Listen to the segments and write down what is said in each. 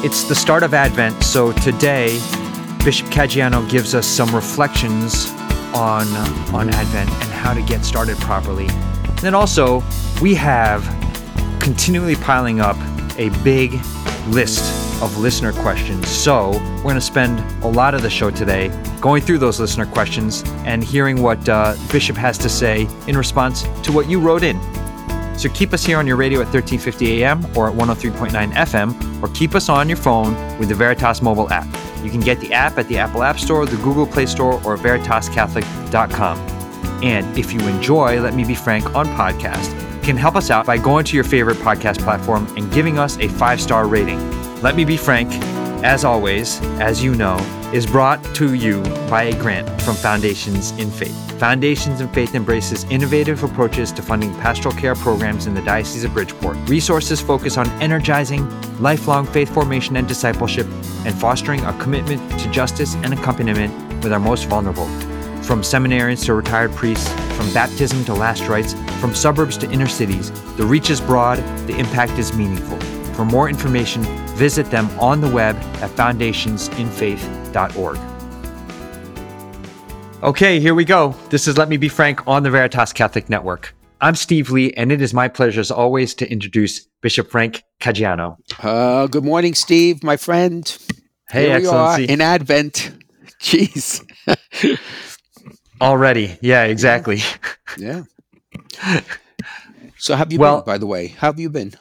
It's the start of Advent, so today Bishop Caggiano gives us some reflections on on Advent and how to get started properly. And then also, we have continually piling up a big list of listener questions. So, we're going to spend a lot of the show today going through those listener questions and hearing what uh, Bishop has to say in response to what you wrote in. So keep us here on your radio at 1350 AM or at 103.9 FM, or keep us on your phone with the Veritas mobile app. You can get the app at the Apple App Store, the Google Play Store, or veritascatholic.com. And if you enjoy Let Me Be Frank on podcast, can help us out by going to your favorite podcast platform and giving us a five star rating. Let Me Be Frank, as always, as you know, is brought to you by a grant from Foundations in Faith. Foundations in Faith embraces innovative approaches to funding pastoral care programs in the Diocese of Bridgeport. Resources focus on energizing lifelong faith formation and discipleship and fostering a commitment to justice and accompaniment with our most vulnerable. From seminarians to retired priests, from baptism to last rites, from suburbs to inner cities, the reach is broad, the impact is meaningful. For more information, visit them on the web at foundationsinfaith.org. Okay, here we go. This is Let Me Be Frank on the Veritas Catholic Network. I'm Steve Lee, and it is my pleasure, as always, to introduce Bishop Frank Caggiano. Uh, good morning, Steve, my friend. Hey, Here we Excellency. are in Advent. Jeez. Already. Yeah, exactly. yeah. So, have you Well- been, by the way? How have you been?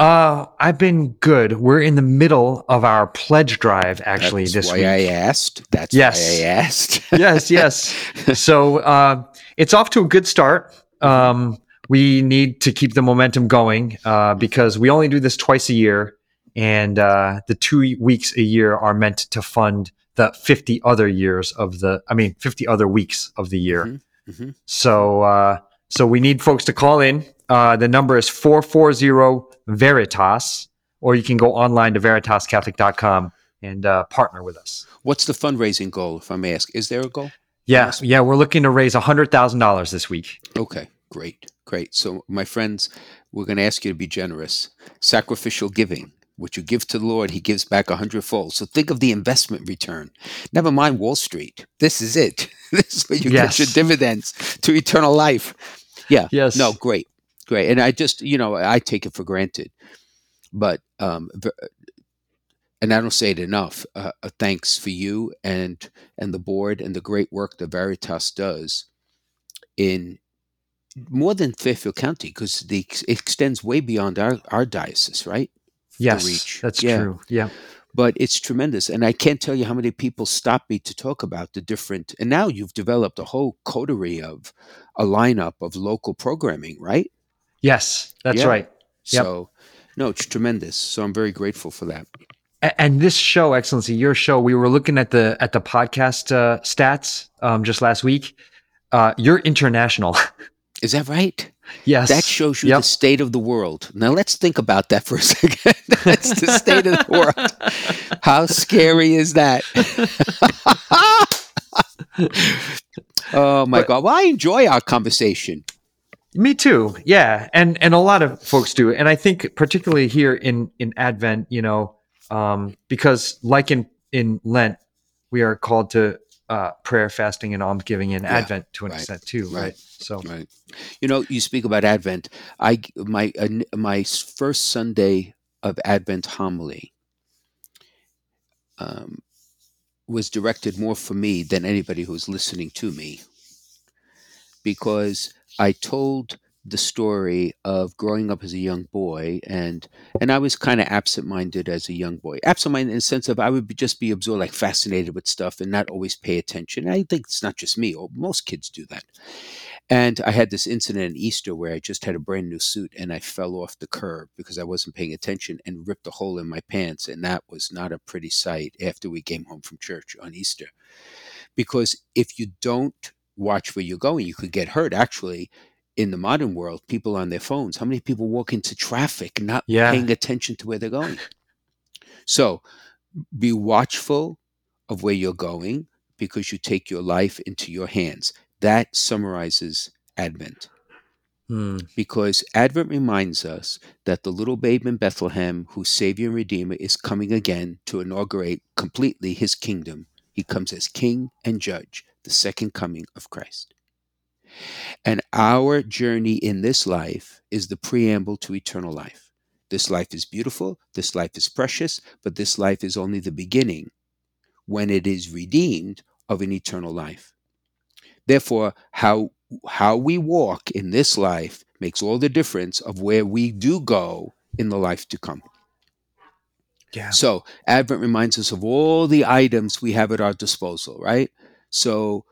Uh, I've been good. We're in the middle of our pledge drive, actually, That's this why week. I asked. That's Yes. why I asked. yes, yes. So uh, it's off to a good start. Um, we need to keep the momentum going uh, because we only do this twice a year, and uh, the two weeks a year are meant to fund the 50 other years of the, I mean, 50 other weeks of the year. Mhm, mhm. So, uh, so we need folks to call in. Uh, the number is 440 Veritas, or you can go online to veritascatholic.com and uh, partner with us. What's the fundraising goal, if I may ask? Is there a goal? Yeah, Yes. yeah, we're looking to raise hundred thousand dollars this week. Okay, great, great. So, my friends, we're going to ask you to be generous. Sacrificial giving, what you give to the Lord, He gives back a hundredfold. So, think of the investment return. Never mind Wall Street. This is it. this is where you Yes. get your dividends to eternal life. Yeah. Yes. No, great, great. And I just, you know, I take it for granted, but um, and I don't say it enough. Uh, uh, thanks for you and and the board and the great work that Veritas does in more than Fairfield County because the it extends way beyond our our diocese, right? Yes, reach. that's Yeah. true. Yeah, But it's tremendous, and I can't tell you how many people stop me to talk about the different. And now you've developed a whole coterie of a lineup of local programming, right? Yes, that's Yeah. right. Yep. So, no, it's tremendous. So I'm very grateful for that. And this show, Excellency, your show, we were looking at the at the podcast uh, stats um, just last week. Uh, you're international. Is that right? yes, That shows you Yep. the state of the world. Now let's think about that for a second. That's the state of the world. How scary is that? oh my But- God. Well, I enjoy our conversation. Me too. Yeah, and and a lot of folks do, and I think particularly here in in Advent, you know, um, because like in in Lent, we are called to uh, prayer, fasting, and almsgiving in Yeah, Advent to an right, extent too, right? right. So Right. You know, you speak about Advent. I my uh, my first Sunday of Advent homily um, was directed more for me than anybody who's listening to me, because I told the story of growing up as a young boy and and I was kind of absent-minded as a young boy. Absent-minded in the sense of I would be, just be absorbed, like fascinated with stuff and not always pay attention. I think it's not just me; or most kids do that. And I had this incident in Easter where I just had a brand new suit and I fell off the curb because I wasn't paying attention and ripped a hole in my pants. And that was not a pretty sight after we came home from church on Easter. Because if you don't watch where you're going, you could get hurt. Actually, in the modern world, people on their phones, how many people walk into traffic not Yeah. paying attention to where they're going? So be watchful of where you're going because you take your life into your hands. That summarizes Advent. Hmm. because Advent reminds us that the little babe in Bethlehem, whose Savior and Redeemer, is coming again to inaugurate completely his kingdom. He comes as King and Judge, the second coming of Christ. And our journey in this life is the preamble to eternal life. This life is beautiful, this life is precious, but this life is only the beginning when it is redeemed of an eternal life. Therefore, how how we walk in this life makes all the difference of where we do go in the life to come. Yeah. So, Advent reminds us of all the items we have at our disposal, right? So,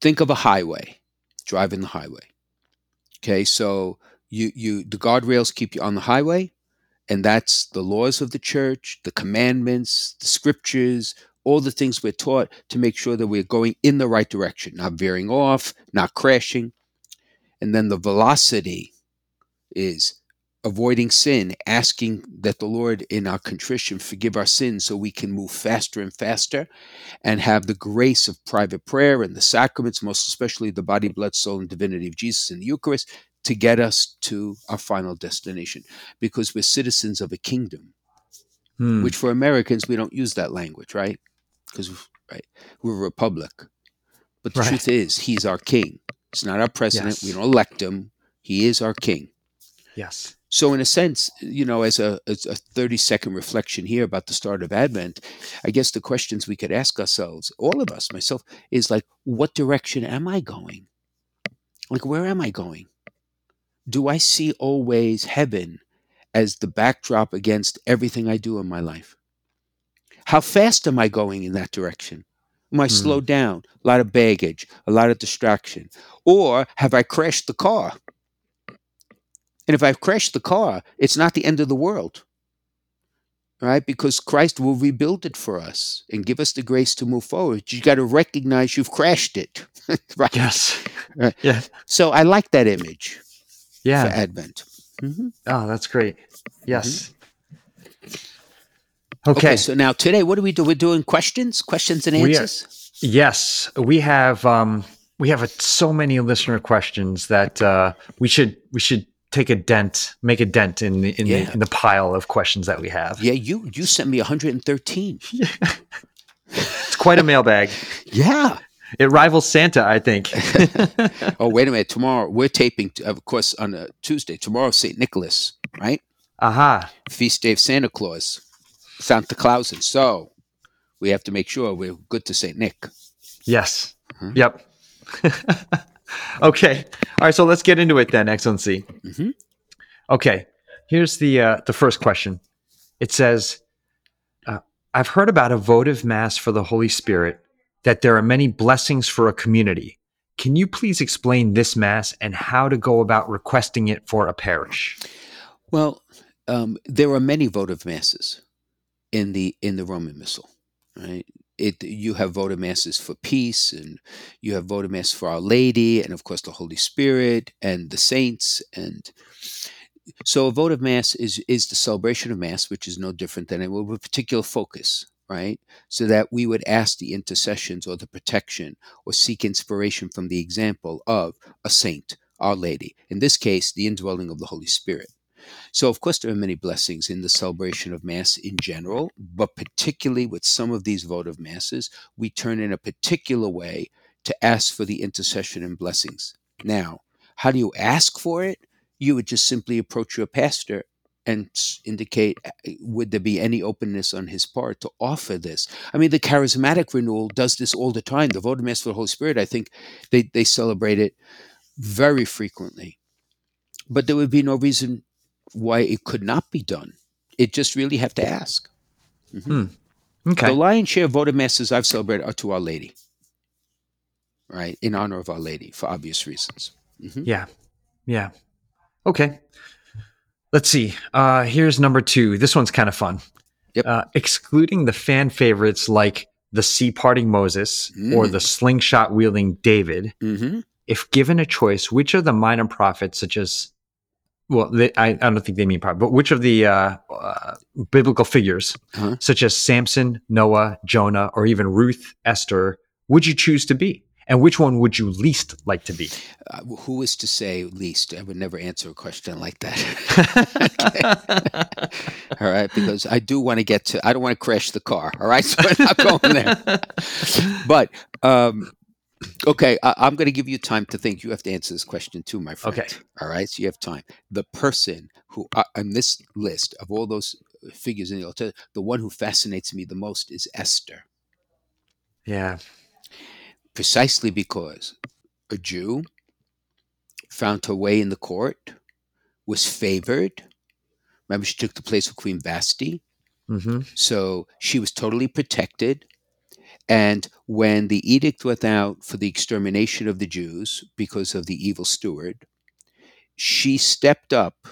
think of a highway, driving the highway. Okay, so you you the guardrails keep you on the highway, and that's the laws of the church, the commandments, the scriptures, all the things we're taught to make sure that we're going in the right direction, not veering off, not crashing. And then the velocity is avoiding sin, asking that the Lord in our contrition forgive our sins so we can move faster and faster and have the grace of private prayer and the sacraments, most especially the body, blood, soul, and divinity of Jesus in the Eucharist, to get us to our final destination because we're citizens of a kingdom, Hmm. which for Americans, we don't use that language, right? Because, right, we're a republic. But the Right. truth is, he's our king. It's not our president. We don't elect him. He is our king. Yes. So, in a sense, you know, as a, as a 30 second reflection here about the start of Advent, I guess the questions we could ask ourselves, all of us, myself, is like, what direction am I going? Like, where am I going? Do I see always heaven as the backdrop against everything I do in my life? How fast am I going in that direction? Am I Hmm. slowed down? A lot of baggage, a lot of distraction. Or have I crashed the car? And if I've crashed the car, it's not the end of the world. Right? Because Christ will rebuild it for us and give us the grace to move forward. You got to recognize you've crashed it. right? Yes. Right. Yeah. So I like that image for Yeah. Advent. hmm Oh, that's great. Yes. Okay. Okay. so now today, what do we do? We're doing questions, questions and We are- answers. Yes, we have um we have a, so many listener questions that uh we should we should take a dent, make a dent in the in Yeah. the in the pile of questions that we have. Yeah, you you sent me 113. It's quite a mailbag. Yeah. It rivals Santa, I think. Oh, wait a minute. Tomorrow we're taping, of course, on a Tuesday. Tomorrow, St. Nicholas, right? Aha. Feast day of Santa Claus, Santa Claus. And so we have to make sure we're good to St. Nick. Yes. Yep. okay. All right. So let's get into it then, Excellency. Mhm. Okay. Here's the uh, the first question. It says, uh, "I've heard about a votive mass for the Holy Spirit. That there are many blessings for a community. Can you please explain this mass and how to go about requesting it for a parish?" Well, um, there are many votive masses in the in the Roman Missal, right? It you have votive masses for peace, and you have votive mass for Our Lady, and of course the Holy Spirit and the saints, and so a votive mass is is the celebration of mass, which is no different than it with a particular focus, right? So that we would ask the intercessions or the protection or seek inspiration from the example of a saint, Our Lady. In this case, the indwelling of the Holy Spirit. So, of course, there are many blessings in the celebration of Mass in general, but particularly with some of these votive Masses, we turn in a particular way to ask for the intercession and blessings. Now, how do you ask for it? You would just simply approach your pastor and indicate uh, would there be any openness on his part to offer this. I mean, the charismatic renewal does this all the time. The votive Mass for the Holy Spirit, I think they, they celebrate it very frequently. But there would be no reason why it could not be done. It just really have to ask. Okay. The lion's share of votive masses I've celebrated are to Our Lady, right? In honor of Our Lady for obvious reasons. Mhm. Yeah. Yeah. Okay. Let's see. Uh, here's number two. This one's kind of fun. Yep. Uh, excluding the fan favorites like the sea parting Moses or Mm. the slingshot wielding David, Mhm. if given a choice, which of the minor prophets, such as, well, they, I, I don't think they mean prophet, but which of the uh, uh, biblical figures, Uh-huh. such as Samson, Noah, Jonah, or even Ruth, Esther, would you choose to be? And which one would you least like to be? Uh, who is to say least? I would never answer a question like that. all right, because I do want to get to. I don't want to crash the car. All right, so we're not going there. But um, okay, I, I'm going to give you time to think. You have to answer this question too, my friend. Okay. All right, so you have time. The person who uh, on this list of all those figures in the Old Testament, the one who fascinates me the most is Esther. Yeah. precisely because a Jew found her way in the court, was favored. Remember, she took the place of Queen Vashti, hmm so she was totally protected. And when the edict went out for the extermination of the Jews because of the evil steward, she stepped up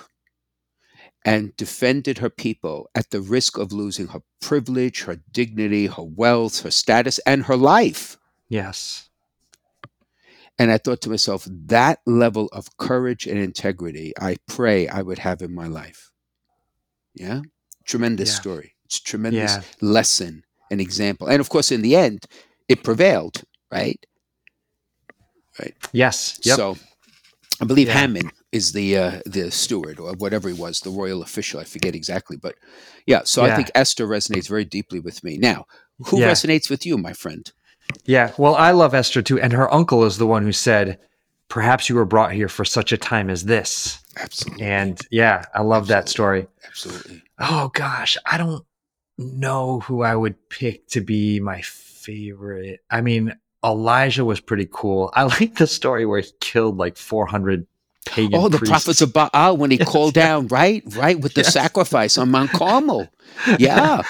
and defended her people at the risk of losing her privilege, her dignity, her wealth, her status, and her life. Yes. And I thought to myself, that level of courage and integrity, I pray I would have in my life. Yeah. Tremendous Yeah. story. It's a tremendous Yeah. lesson and example. And of course, in the end, it prevailed, right? Right. Yes. Yep. So I believe Yeah. Haman is the uh, the steward or whatever he was, the royal official. I forget exactly, but yeah. So I think Esther resonates very deeply with me. Now, who Yeah. resonates with you, my friend? Yeah, well, I love Esther too, and her uncle is the one who said, "Perhaps you were brought here for such a time as this." Absolutely, And yeah, I love that story. absolutely. Oh gosh, I don't know who I would pick to be my favorite. I mean, Elijah was pretty cool. I like the story where he killed like 400 pagan Oh, the priests. prophets of Baal when he called down, right, right, with the Yes. sacrifice on Mount Carmel. Yeah,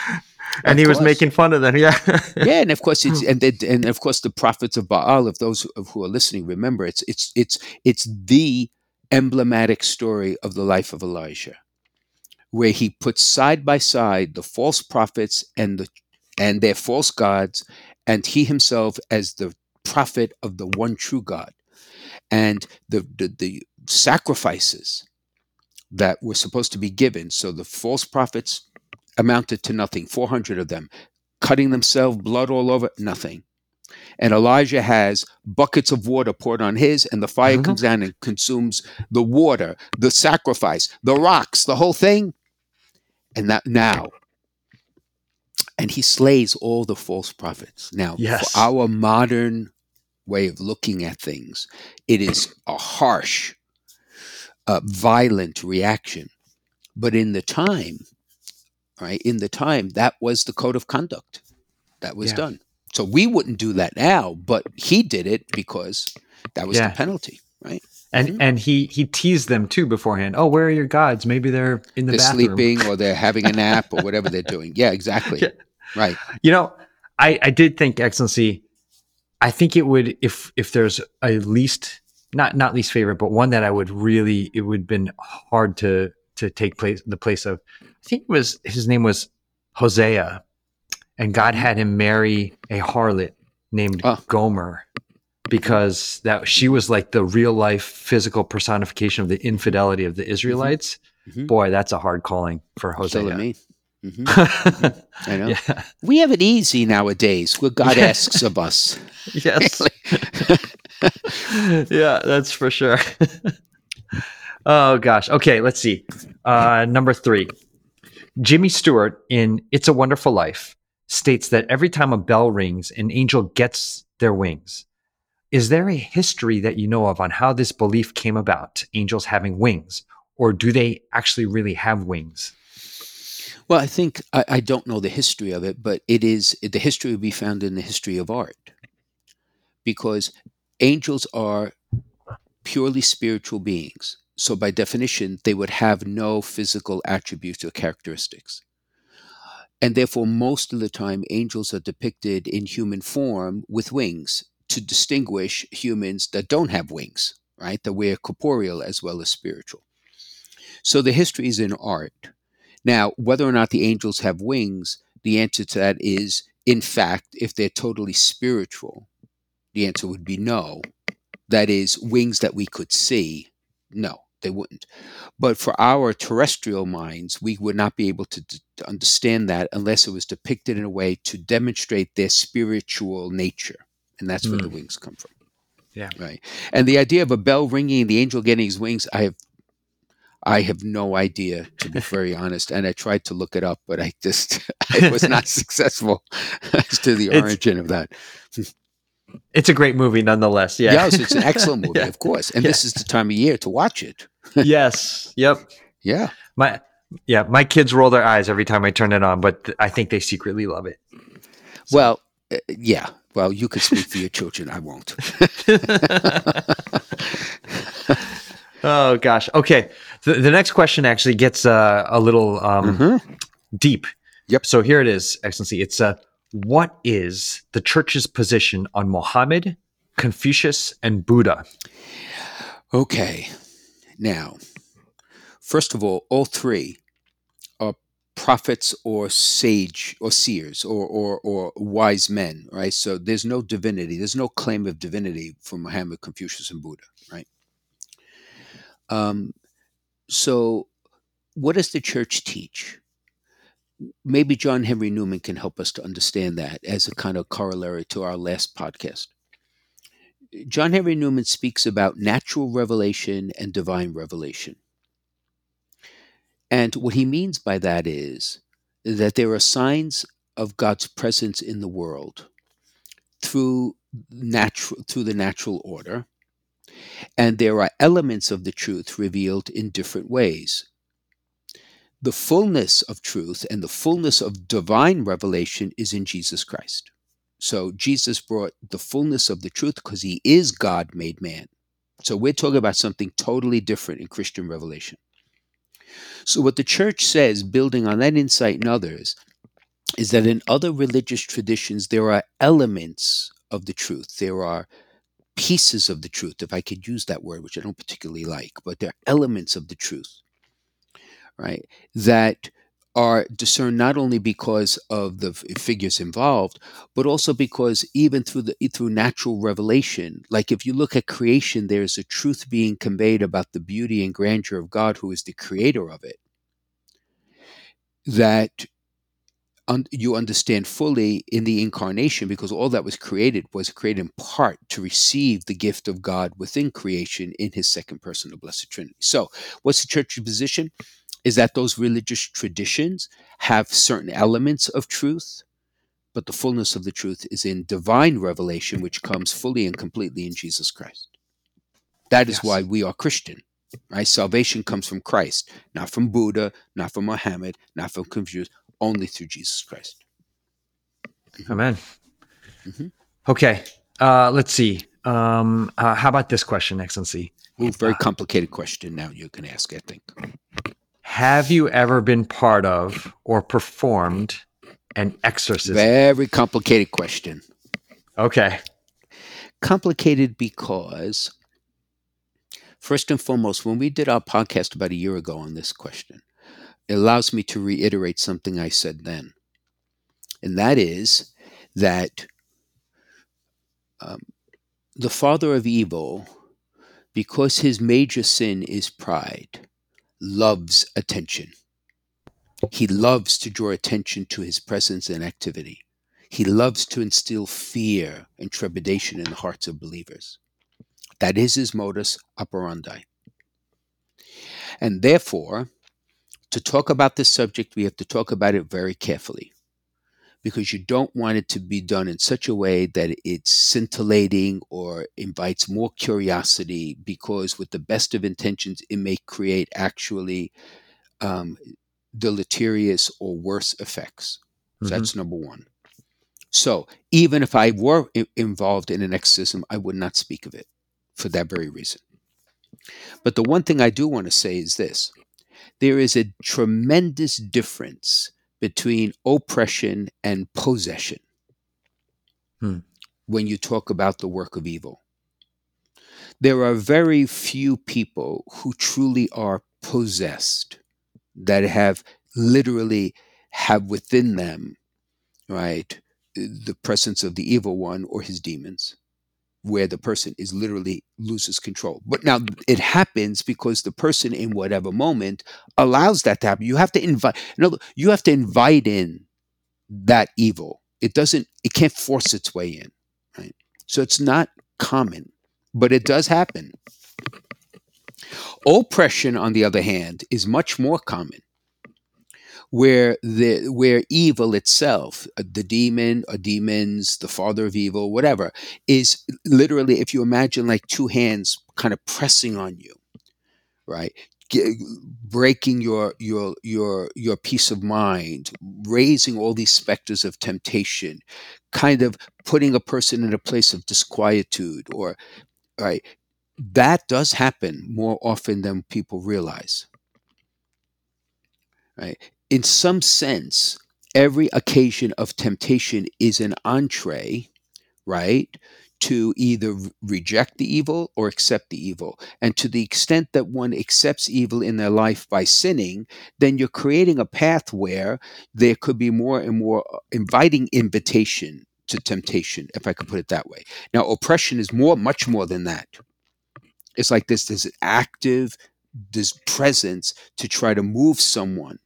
and he of was making fun of them. Yeah. yeah, and of course it's and they, and of course the prophets of Baal. If those who who are listening remember, it's it's it's it's the emblematic story of the life of Elijah, where he puts side by side the false prophets and the and their false gods, and he himself as the prophet of the one true God, and the the, the sacrifices that were supposed to be given. So the false prophets amounted to nothing. Four hundred of them cutting themselves, blood all over, nothing. And Elijah has buckets of water poured on his, and the fire Mhm. comes down and consumes the water, the sacrifice, the rocks, the whole thing. And that now, and he slays all the false prophets. Now, Yes. for our modern way of looking at things, it is a harsh, uh, violent reaction. But in the time, right, in the time, that was the code of conduct that was Yeah. done. So we wouldn't do that now, but he did it because that was Yeah. the penalty, right? And Mhm. and he he teased them too beforehand. Oh, where are your gods? Maybe they're in the they're bathroom. sleeping or they're having a nap or whatever they're doing. Yeah, exactly. Yeah. Right. You know, I I did think excellency. I think it would if if there's a least not not least favorite, but one that I would really it would have been hard to to take place the place of. I think it was his name was Hosea, and God had him marry a harlot named Oh. Gomer because that she was like the real life physical personification of the infidelity of the Israelites. Mhm. Boy, that's a hard calling for Hosea. me. hmm I know. yeah. We have it easy nowadays. What God asks of us. Yes. yeah, that's for sure. oh gosh. Okay, let's see. Uh, number three. Jimmy Stewart in It's a Wonderful Life states that every time a bell rings, an angel gets their wings. Is there a history that you know of on how this belief came about, angels having wings? Or do they actually really have wings? Well, I think I, I don't know the history of it, but it is the history would be found in the history of art, because angels are purely spiritual beings. So, by definition, they would have no physical attributes or characteristics. And therefore, most of the time, angels are depicted in human form with wings to distinguish humans that don't have wings, right? That we're corporeal as well as spiritual. So, the history is in art. Now, whether or not the angels have wings, the answer to that is, in fact, if they're totally spiritual, the answer would be no. That is, wings that we could see, no, they wouldn't. But for our terrestrial minds, we would not be able to, to understand that unless it was depicted in a way to demonstrate their spiritual nature. And that's where the Mm. wings come from. Yeah. Right. And the idea of a bell ringing, the angel getting his wings, I have I have no idea, to be very honest. And I tried to look it up, but I just I was not successful as to the It's- origin of that. It's a great movie nonetheless. Yeah. Yes, it's an excellent movie, Yeah. of course. And Yeah. this is the time of year to watch it. yes. Yep. Yeah. My yeah, my kids roll their eyes every time I turn it on, but th- I think they secretly love it. Well, uh, yeah. Well, you could speak for your children. I won't. oh gosh. Okay. The, the next question actually gets uh, a little um, Mhm. deep. Yep. So here it is, Excellency. It's uh, what is the church's position on Mohammed, Confucius, and Buddha? Okay. Now, first of all, all three prophets or sage or seers or, or, or wise men, right? So there's no divinity, there's no claim of divinity for Muhammad, Confucius, and Buddha, right? Um, so, what does the church teach? Maybe John Henry Newman can help us to understand that as a kind of corollary to our last podcast. John Henry Newman speaks about natural revelation and divine revelation. And what he means by that is that there are signs of God's presence in the world through natural through the natural order and there are elements of the truth revealed in different ways. The fullness of truth and the fullness of divine revelation is in Jesus Christ. So Jesus brought the fullness of the truth because he is God made man. So we're talking about something totally different in Christian revelation. So what the church says, building on that insight and others, is that in other religious traditions there are elements of the truth. There are pieces of the truth, if I could use that word, which I don't particularly like, but there are elements of the truth, right? That are discerned not only because of the figures involved, but also because even through the through natural revelation, like if you look at creation, there's a truth being conveyed about the beauty and grandeur of God, who is the creator of it, that un- you understand fully in the incarnation, because all that was created was created in part to receive the gift of God within creation in His second person, the Blessed Trinity. So, what's the church's position? Is that those religious traditions have certain elements of truth, but the fullness of the truth is in divine revelation, which comes fully and completely in Jesus Christ. That is Yes. why we are Christian, right? Salvation comes from Christ, not from Buddha, not from Muhammad, not from Confucius, only through Jesus Christ. Amen. Mhm. Okay. Uh, let's see. Um, uh, how about this question, Excellency? Ooh, very complicated question now you can ask, I think. Have you ever been part of or performed an exorcism? Very complicated question. Okay. complicated because first and foremost when we did our podcast about a year ago on this question it allows me to reiterate something i said then and that is that um, the father of evil because his major sin is pride loves attention he loves to draw attention to his presence and activity he loves to instill fear and trepidation in the hearts of believers. That is his modus operandi. And therefore, to talk about this subject, we have to talk about it very carefully because you don't want it to be done in such a way that it's scintillating or invites more curiosity because, with the best of intentions, it may create actually um, deleterious or worse effects. So Mhm. that's number one. So even if I were i- involved in an exorcism, I would not speak of it for that very reason. But the one thing I do want to say is this there is a tremendous difference between oppression and possession Hmm. when you talk about the work of evil. There are very few people who truly are possessed that have literally have within them right the presence of the evil one or his demons where the person is literally loses control but now it happens because the person in whatever moment allows that to happen you have to invite no you have to invite in that evil it doesn't it can't force its way in right So it's not common, but it does happen. Oppression, on the other hand, is much more common. Where the where evil itself, uh, the demon or demons, the father of evil, whatever, is literally if you imagine like two hands kind of pressing on you, right? Breaking your your your your peace of mind, raising all these specters of temptation, kind of putting a person in a place of disquietude or right that does happen more often than people realize right in some sense every occasion of temptation is an entree right to either reject the evil or accept the evil. And to the extent that one accepts evil in their life by sinning then you're creating a path where there could be more and more uh, inviting invitation to temptation if i could put it that way. Now oppression is more much more than that. It's like this this active this presence to try to move someone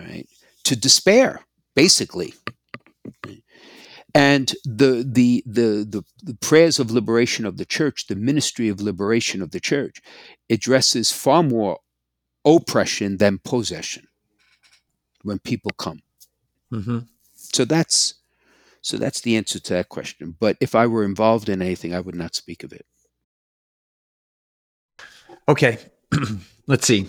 right to despair basically. And the, the the the the prayers of liberation of the church the ministry of liberation of the church addresses far more oppression than possession when people come. Hmm so that's so that's the answer to that question. But if i were involved in anything i would not speak of it. Okay, let's see.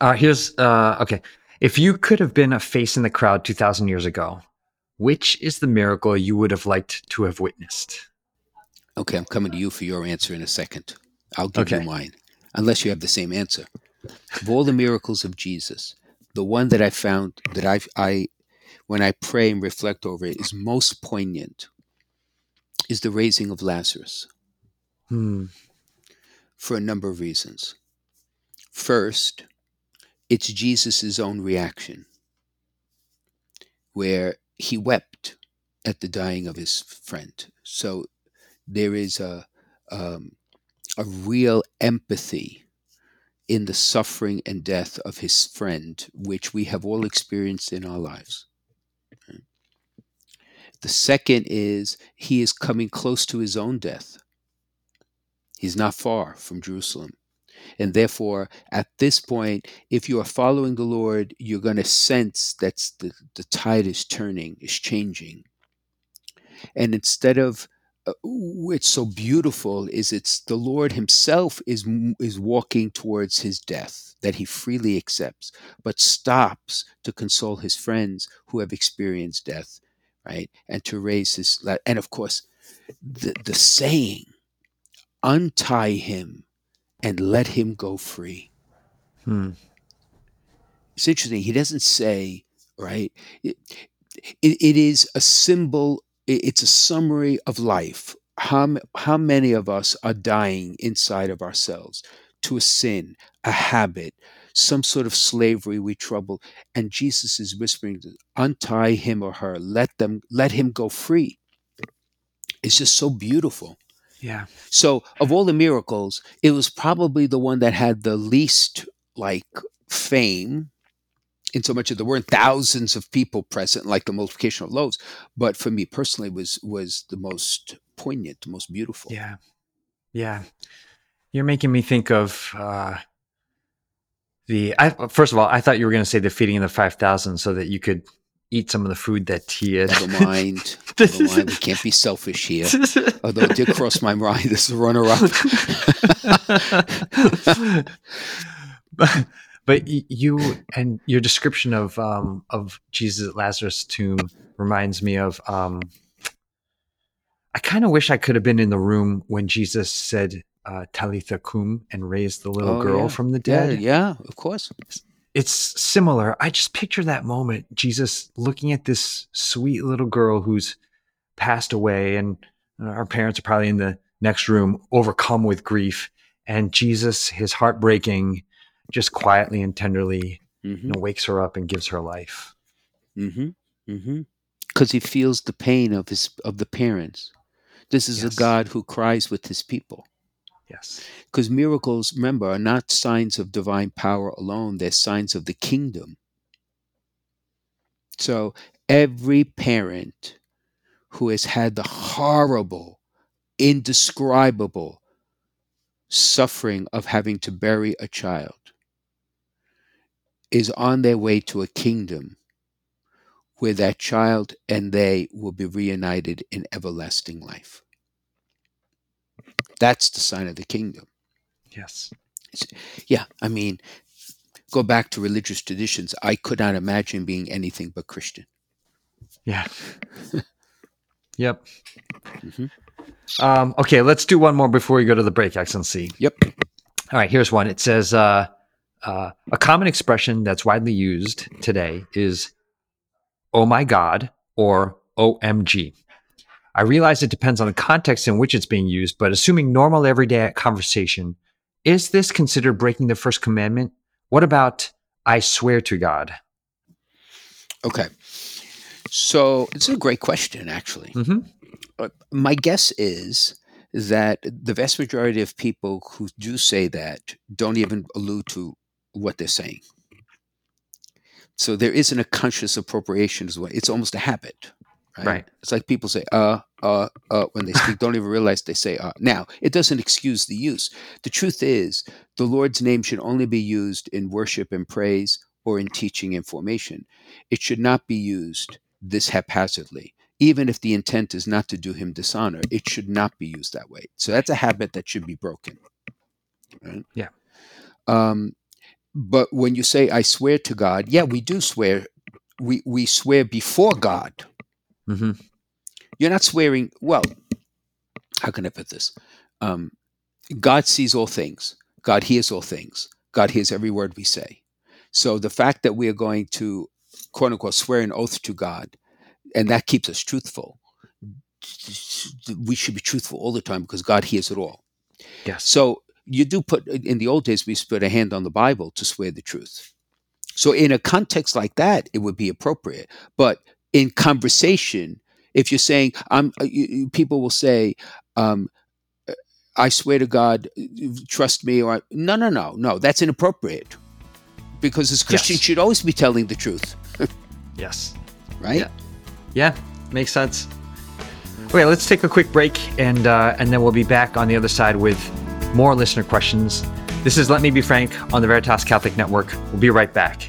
Uh, here's uh, okay. If you could have been a face in the crowd 2,000 years ago, which is the miracle you would have liked to have witnessed? okay i'm coming to you for your answer in a second i'll give Okay. you mine unless you have the same answer of all the miracles of jesus the one that i found that i i when i pray and reflect over it is most poignant is the raising of lazarus Hmm. for a number of reasons first it's jesus' own reaction where he wept at the dying of his friend so there is a um, a real empathy in the suffering and death of his friend, which we have all experienced in our lives. The second is he is coming close to his own death. He's not far from Jerusalem. And therefore, at this point, if you are following the Lord, you're going to sense that the, the tide is turning, is changing. And instead of uh, what's so beautiful is it's the Lord Himself is is walking towards His death that He freely accepts, but stops to console His friends who have experienced death, right? And to raise His and of course, the the saying, "Untie him and let him go free." Hmm. It's interesting. He doesn't say, right? It, it, it is a symbol, it- it's a summary of life. How, how many of us are dying inside of ourselves to a sin, a habit, some sort of slavery we trouble? And Jesus is whispering, untie him or her, let them, let him go free. It's just so beautiful. Yeah. So, of all the miracles, it was probably the one that had the least like fame, in so much that there weren't thousands of people present, like the multiplication of loaves. But for me personally, was was the most poignant, the most beautiful. Yeah. Yeah. You're making me think of uh, the. I, first of all, I thought you were going to say the feeding of the 5,000 so that you could eat some of the food that he had. Never mind. Never mind. We can't be selfish here. Although it did cross my mind as a runner-up. but, but you and your description of um, of Jesus at Lazarus' tomb reminds me of. Um, I kind of wish I could have been in the room when Jesus said uh, "Talitha cum" and raised the little Oh, girl yeah. from the yeah, dead. yeah, of course. It's similar. I just picture that moment, Jesus looking at this sweet little girl who's passed away, and our parents are probably in the next room, overcome with grief, and Jesus, his heart breaking, just quietly and tenderly hmm you know, wakes her up and gives her life. hmm hmm Because he feels the pain of his of the parents. This is Yes. a God who cries with his people. Yes. Because miracles, remember, are not signs of divine power alone, they're signs of the kingdom. So every parent who has had the horrible indescribable suffering of having to bury a child is on their way to a kingdom where that child and they will be reunited in everlasting life. That's the sign of the kingdom. Yes. Yeah, I mean, go back to religious traditions. I could not imagine being anything but Christian. Yeah. yep. Mhm. Um, okay, let's do one more before we go to the break, Excellency. Yep. All right, here's one. It says uh, uh, a common expression that's widely used today is "Oh my God" or "OMG." I realize it depends on the context in which it's being used, but assuming normal everyday conversation, is this considered breaking the first commandment? What about "I swear to God"? Okay. So it's a great question, actually. hmm Uh, my guess is that the vast majority of people who do say that don't even allude to what they're saying. So there isn't a conscious appropriation as well. It's almost a habit, right? Right. It's like people say uh uh uh when they speak, don't even realize they say uh. Now it doesn't excuse the use. The truth is, the Lord's name should only be used in worship and praise or in teaching and formation. It should not be used this haphazardly even if the intent is not to do him dishonor, it should not be used that way. So that's a habit that should be broken. Right? Yeah. Um, but when you say, I swear to God, yeah, we do swear. We, we swear before God. Hmm You're not swearing, well, how can I put this? Um, God sees all things, God hears all things, God hears every word we say. So the fact that we are going to, quote unquote, swear an oath to God, and that keeps us truthful. We should be truthful all the time because God hears it all. Yes. So you do put in the old days we put a hand on the Bible to swear the truth. So in a context like that, it would be appropriate. But in conversation, if you're saying, "I'm," uh, you, people will say, um, "I swear to God, trust me," or "No, no, no, no." That's inappropriate because as Christians, Yes. should always be telling the truth, Yes. right? Yeah. Yeah, makes sense. Okay, let's take a quick break and uh, and then we'll be back on the other side with more listener questions. This is Let Me Be Frank on the Veritas Catholic Network. We'll be right back.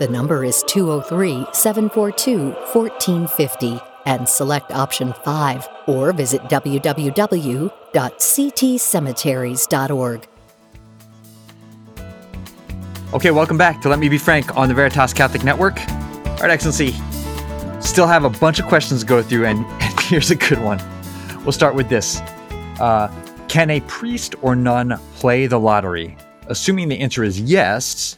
The number is 203 742 1450 and select option 5 or visit www.ctcemeteries.org. Okay, welcome back to Let Me Be Frank on the Veritas Catholic Network. All right, Excellency, still have a bunch of questions to go through, and, and here's a good one. We'll start with this. Uh, can a priest or nun play the lottery? Assuming the answer is yes,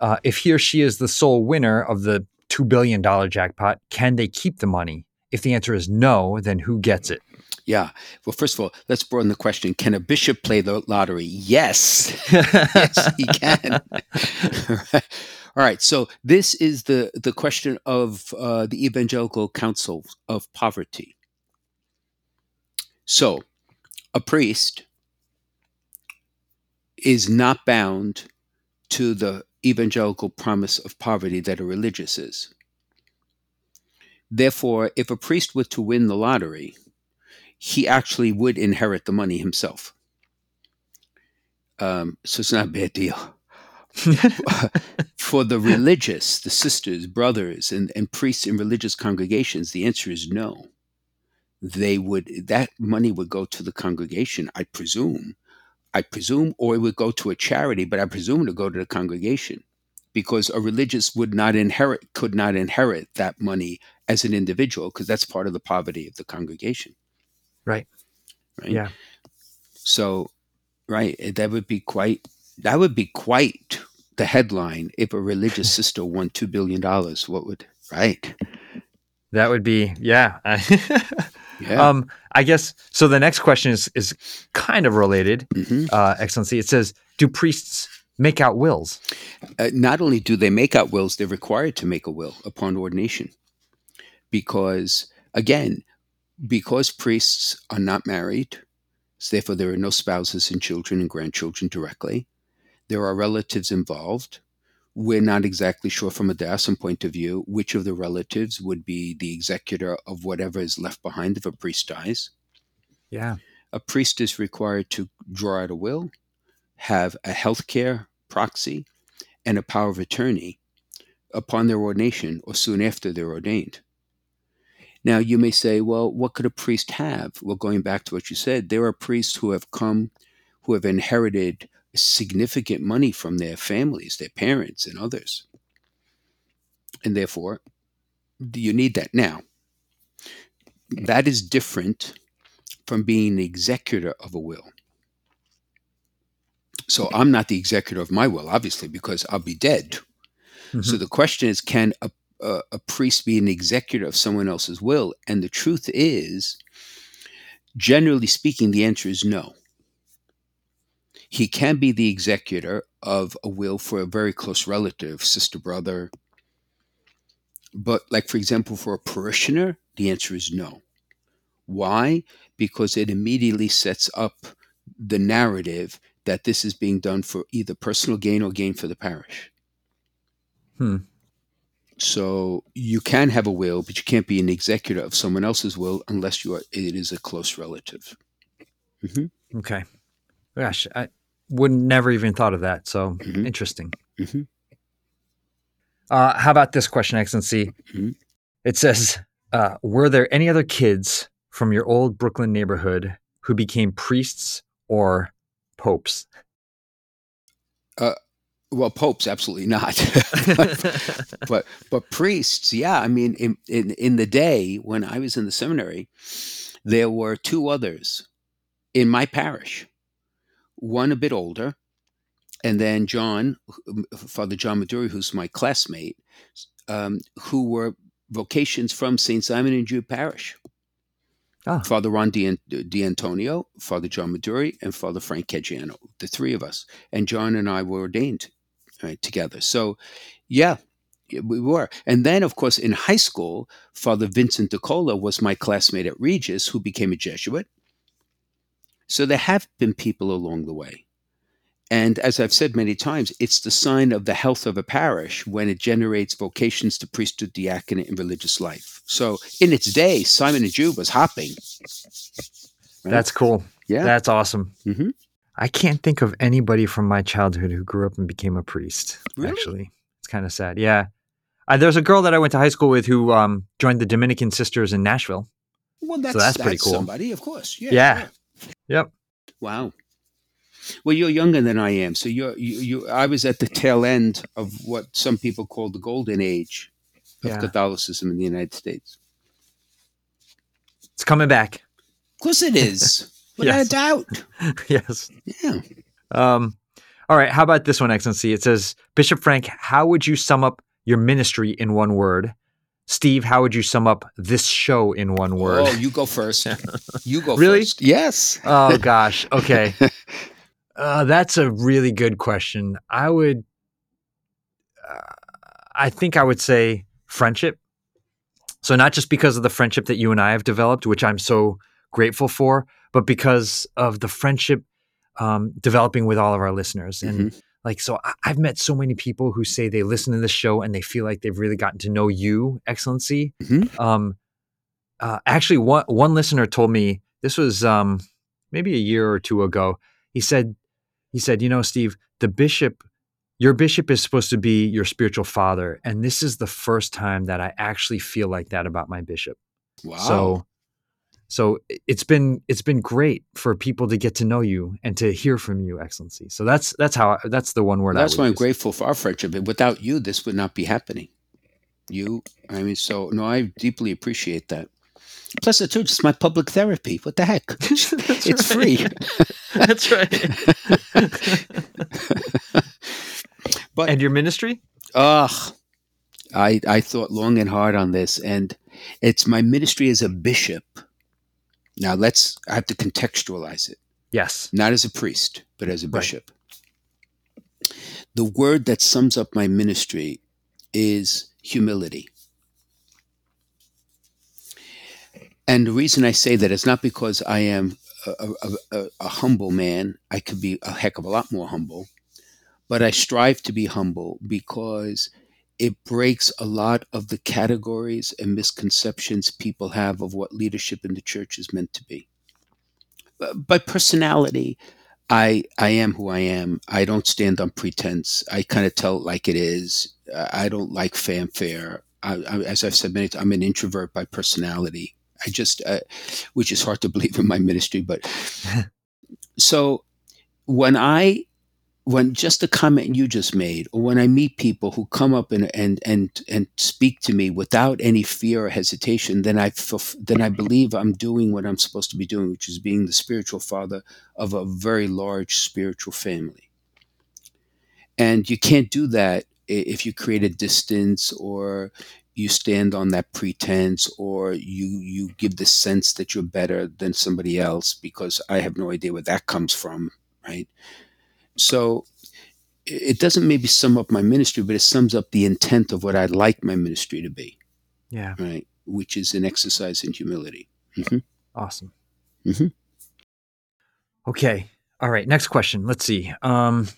uh, if he or she is the sole winner of the $2 billion jackpot, can they keep the money? If the answer is no, then who gets it? Yeah. Well, first of all, let's broaden the question. Can a bishop play the lottery? Yes. yes, he can. All right. So this is the the question of uh, the Evangelical Counsel of Poverty. So, a priest is not bound to the evangelical promise of poverty that a religious is. Therefore, if a priest were to win the lottery, he actually would inherit the money himself. Um, so it's not a bad deal. For the religious, the sisters, brothers, and, and priests in religious congregations, the answer is no. They would that money would go to the congregation, I presume. I presume, or it would go to a charity, but I presume it would go to the congregation because a religious would not inherit, could not inherit that money as an individual because that's part of the poverty of the congregation. Right. Right. Yeah. So, right, eh, that would be quite that would be quite the headline if a religious sister won two billion dollars. What would right? That would be yeah. Yeah. Um, I guess so. The next question is is kind of related, Mhm. uh, Excellency. It says, "Do priests make out wills?" Uh, not only do they make out wills, they're required to make a will upon ordination, because again, because priests are not married, so therefore there are no spouses and children and grandchildren directly. There are relatives involved. We're not exactly sure from a diocesan point of view which of the relatives would be the executor of whatever is left behind if a priest dies. Yeah. A priest is required to draw out a will, have a healthcare proxy, and a power of attorney upon their ordination or soon after they're ordained. Now, you may say, well, what could a priest have? Well, going back to what you said, there are priests who have come, who have inherited significant money from their families, their parents, and others. And therefore, do you need that? Now, that is different from being the executor of a will. So I'm not the executor of my will, obviously, because I'll be dead. So Mhm. the question is, can a, a, a priest be an executor of someone else's will? And the truth is, generally speaking, the answer is no. He can be the executor of a will for a very close relative, sister, brother. But, like, for example, for a parishioner, the answer is no. Why? Because it immediately sets up the narrative that this is being done for either personal gain or gain for the parish. Hmm. So you can have a will, but you can't be an executor of someone else's will unless you are it is a close relative. Okay. Gosh, I would never even thought of that. So Mhm. interesting. Mhm. Uh, how about this question, Excellency? Mhm. It says, uh, "Were there any other kids from your old Brooklyn neighborhood who became priests or popes?" Uh, Well, popes absolutely not, but but priests, yeah. I mean, in, in in the day when I was in the seminary, there were two others in my parish. One a bit older, and then John, Father John Maduri, who's my classmate, um, who were vocations from St. Simon and Jude Parish. Ah. Father Ron Di Father John Maduri, and Father Frank Caggiano, the three of us. And John and I were ordained right, together. So, yeah, we were. And then, of course, in high school, Father Vincent DeCola was my classmate at Regis, who became a Jesuit. So there have been people along the way. And as I've said many times, it's the sign of the health of a parish when it generates vocations to priesthood, diaconate, and religious life. So in its day, Simon and Jude was hopping. Right? That's cool. yeah. That's awesome. Mhm. I can't think of anybody from my childhood who grew up and became a priest. Really? Actually, it's kind of sad. Yeah, uh, there's a girl that I went to high school with who um, joined the Dominican Sisters in Nashville. well, that's, that's pretty cool. Somebody, of course. Yeah. Yeah. sure. Yep. Wow. Well, you're younger than I am, so you're you. you I was at the tail end of what some people call the golden age of Yeah. Catholicism in the United States. It's coming back. Of course, it is, without Yes. a doubt. yes. Yeah. Um, all right. How about this one, Excellency? It says, Bishop Frank, how would you sum up your ministry in one word? Steve, how would you sum up this show in one word? Oh, you go first. You go Really? first. Yes. Oh gosh. Okay. Uh, that's a really good question. I would, uh, I think I would say friendship. So not just because of the friendship that you and I have developed, which I'm so grateful for, but because of the friendship um, developing with all of our listeners. And Mhm. Like, so I, I've met so many people who say they listen to the show and they feel like they've really gotten to know you, Excellency. Mhm. Um, uh, actually, one one listener told me this was um, maybe a year or two ago. He said, he said, you know, Steve, the bishop, your bishop is supposed to be your spiritual father, and this is the first time that I actually feel like that about my bishop. Wow. So, so it's been it's been great for people to get to know you and to hear from you, Excellency. So that's that's how I, that's the one word. that's why I'm use. grateful for our friendship. Without you, this would not be happening. You, I mean, so no, I deeply appreciate that. Plus, it's just my public therapy. What the heck? It's free. That's right. But and your ministry? ugh, I I thought long and hard on this, and it's my ministry as a bishop. Now let's. I have to contextualize it. Yes. not as a priest, but as a Right. bishop. The word that sums up my ministry is humility. And the reason I say that is not because I am a, a, a, a humble man. I could be a heck of a lot more humble, but I strive to be humble because it breaks a lot of the categories and misconceptions people have of what leadership in the church is meant to be Uh, by personality, I I am who I am. I don't stand on pretense. I kind of tell it like it is. Uh, I don't like fanfare. I, I, as I've said many times, I'm an introvert by personality. I just, uh, which is hard to believe in my ministry, but so when I when just the comment you just made, or when I meet people who come up and and and and speak to me without any fear or hesitation, then I then I believe I'm doing what I'm supposed to be doing, which is being the spiritual father of a very large spiritual family. And you can't do that if you create a distance or you stand on that pretense or you you give the sense that you're better than somebody else because I have no idea where that comes from, right? So it doesn't maybe sum up my ministry, but it sums up the intent of what I'd like my ministry to be, Yeah. right? Which is an exercise in humility. hmm Awesome. Mhm. Okay. All right. Next question. Let's see. Um,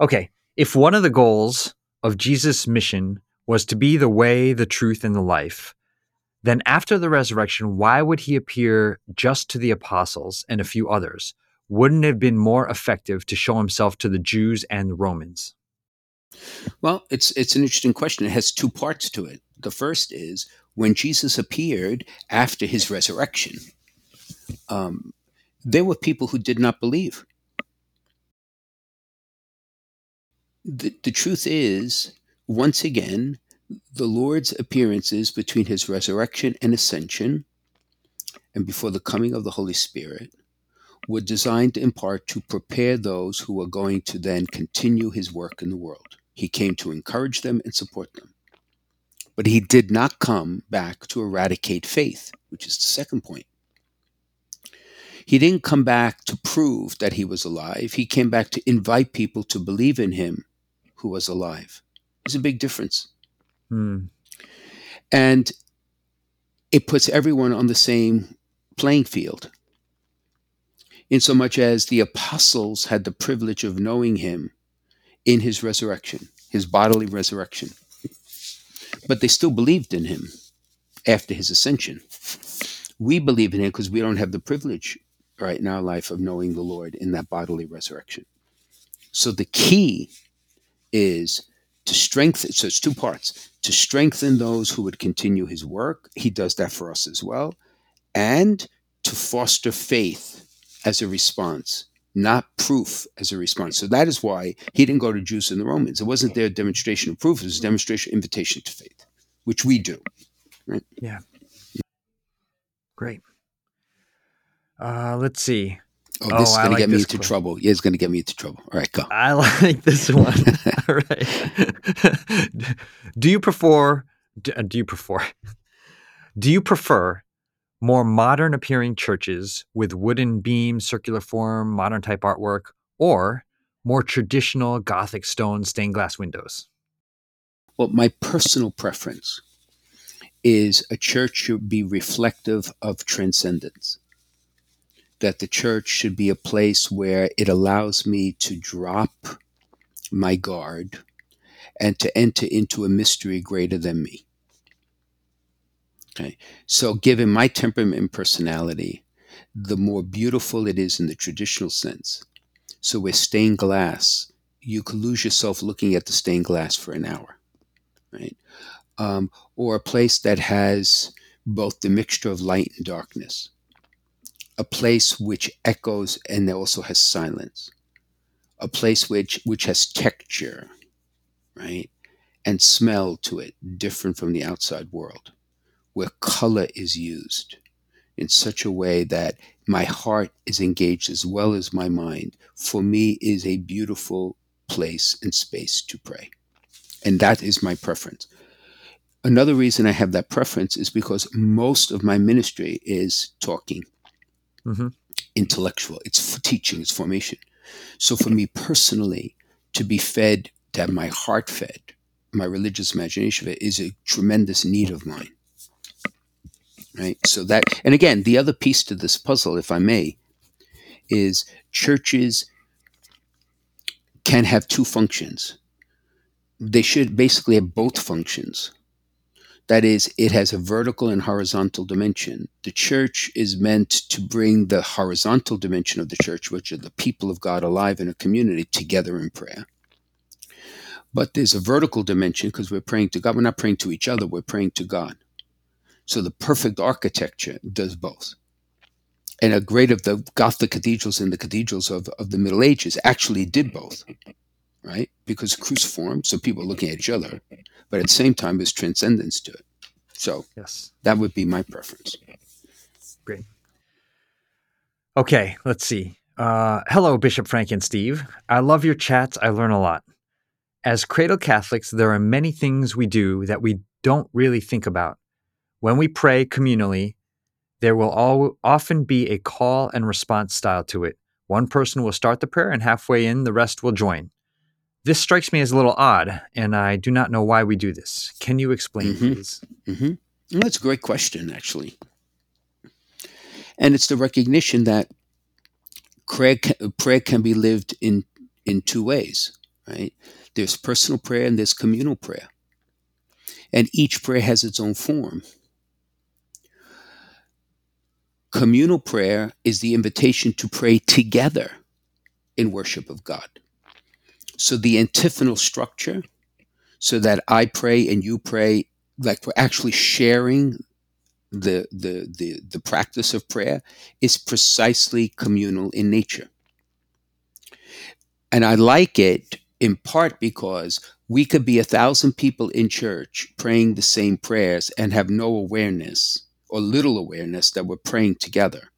okay. If one of the goals of Jesus' mission was to be the way, the truth, and the life, then after the resurrection, why would he appear just to the apostles and a few others? Wouldn't have been more effective to show himself to the Jews and the Romans? Well, it's it's an interesting question. It has two parts to it. The first is when Jesus appeared after his resurrection, um, there were people who did not believe. The, the truth is, once again, the Lord's appearances between his resurrection and ascension and before the coming of the Holy Spirit were designed in part to prepare those who were going to then continue his work in the world. He came to encourage them and support them. But he did not come back to eradicate faith, which is the second point. He didn't come back to prove that he was alive. He came back to invite people to believe in him who was alive. There's a big difference. Hmm. And it puts everyone on the same playing field. In so much as the apostles had the privilege of knowing him in his resurrection, his bodily resurrection. But they still believed in him after his ascension. We believe in him because we don't have the privilege right in our life of knowing the Lord in that bodily resurrection. So the key is to strengthen, so it's two parts to strengthen those who would continue his work. He does that for us as well. And to foster faith as a response, not proof as a response. So that is why he didn't go to Jews and the Romans. It wasn't their demonstration of proof, it was a demonstration invitation to faith, which we do. Right? Yeah. Great. Uh, let's see. Oh, Oh, this is I going to get me into trouble. Yeah, it's going to get me into trouble. All right, go. I like this one. All right. do you prefer? Do, do you prefer? Do you prefer more modern appearing churches with wooden beams, circular form, modern type artwork, or more traditional Gothic stone stained glass windows? Well, my personal preference is a church should be reflective of transcendence. that the church should be a place where it allows me to drop my guard and to enter into a mystery greater than me. Okay. So, given my temperament and personality, the more beautiful it is in the traditional sense. So, with stained glass, you could lose yourself looking at the stained glass for an hour, right? Um, or a place that has both the mixture of light and darkness, a place which echoes and also has silence, a place which which has texture, right, and smell to it, different from the outside world where color is used in such a way that my heart is engaged as well as my mind, for me is a beautiful place and space to pray. And that is my preference. Another reason I have that preference is because most of my ministry is talking, mm-hmm. intellectual, it's teaching, it's formation. So for me personally, to be fed, to have my heart fed, my religious imagination fed, is a tremendous need of mine right? So that, and again, the other piece to this puzzle, if I may, is churches can have two functions. They should basically have both functions. That is, it has a vertical and horizontal dimension. The church is meant to bring the horizontal dimension of the church, which are the people of God alive in a community, together in prayer. But there's a vertical dimension because we're praying to God. We're not praying to each other, we're praying to God. So the perfect architecture does both. And a great of the Gothic cathedrals and the cathedrals of, of the Middle Ages actually did both, right? Because cruciform, so people are looking at each other, but at the same time, there's transcendence to it. So yes, that would be my preference. Great. Okay, let's see. Uh, hello, Bishop Frank and Steve. I love your chats. I learn a lot. As cradle Catholics, there are many things we do that we don't really think about. When we pray communally, there will all, often be a call and response style to it. One person will start the prayer, and halfway in, the rest will join. This strikes me as a little odd, and I do not know why we do this. Can you explain, mm-hmm. please? Mm-hmm. That's a great question, actually. And it's the recognition that prayer can, prayer can be lived in, in two ways, right? There's personal prayer and there's communal prayer. And each prayer has its own form. Communal prayer is the invitation to pray together in worship of God. So the antiphonal structure, so that I pray and you pray, like we're actually sharing the the the, the practice of prayer, is precisely communal in nature. And I like it in part because we could be a thousand people in church praying the same prayers and have no awareness or little awareness that we're praying together.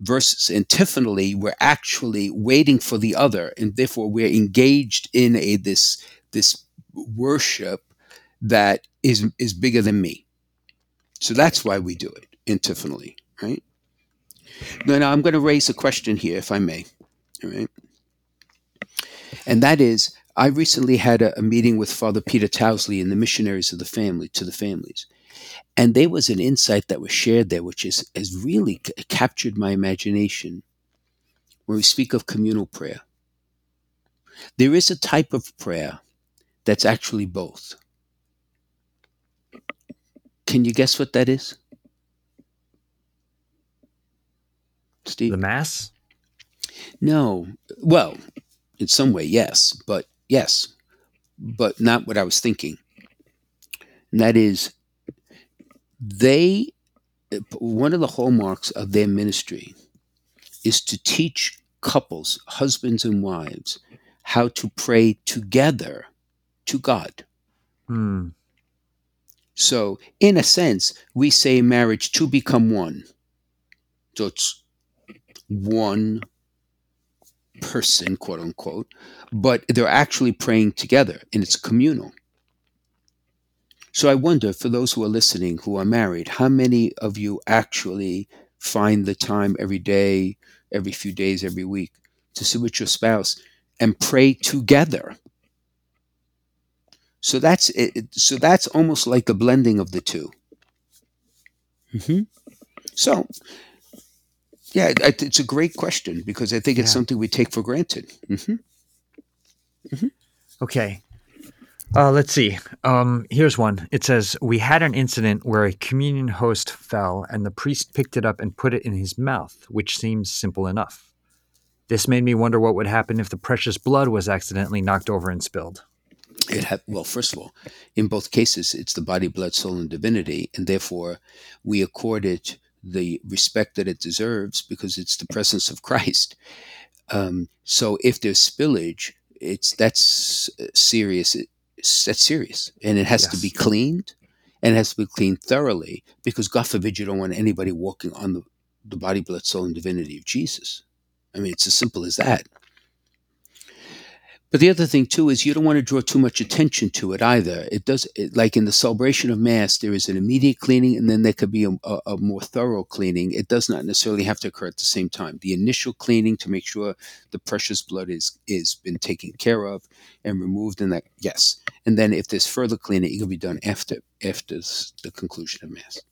Versus antiphonally, we're actually waiting for the other, and therefore we're engaged in a this this worship that is is bigger than me. So that's why we do it antiphonally, right? Now I'm going to raise a question here, if I may. All right. And that is, I recently had a, a meeting with Father Peter Towsley and the missionaries of the family to the families. And there was an insight that was shared there, which is, has really c- captured my imagination when we speak of communal prayer. There is a type of prayer that's actually both. Can you guess what that is? Steve? The Mass? No. Well, in some way, yes, but yes, but not what I was thinking. And that is they one of the hallmarks of their ministry is to teach couples, husbands and wives, how to pray together to God. Hmm. So, in a sense, we say marriage to become one. So it's one person, quote unquote, but they're actually praying together and it's communal. So I wonder, for those who are listening who are married, how many of you actually find the time every day, every few days, every week to sit with your spouse and pray together? So that's it, so that's almost like a blending of the 2 mm-hmm. So Yeah, it, it's a great question because I think it's Yeah. something we take for granted. hmm Okay. Uh, let's see. Um, here's one. It says We had an incident where a communion host fell and the priest picked it up and put it in his mouth, which seems simple enough. This made me wonder what would happen if the precious blood was accidentally knocked over and spilled. It ha- well, first of all, in both cases, it's the body, blood, soul, and divinity, and therefore we accord it the respect that it deserves because it's the presence of Christ. Um, so if there's spillage, it's that's uh, serious. That's serious, and it has to be cleaned, and it has to be cleaned thoroughly because God forbid you don't want anybody walking on the the body, blood, soul, and divinity of Jesus. I mean, it's as simple as that. But the other thing too is you don't want to draw too much attention to it either. It does, it, like in the celebration of Mass, there is an immediate cleaning, and then there could be a, a, a more thorough cleaning. It does not necessarily have to occur at the same time. The initial cleaning to make sure the precious blood is is been taken care of and removed, and that yes, and then if there's further cleaning, it can be done after after the conclusion of Mass.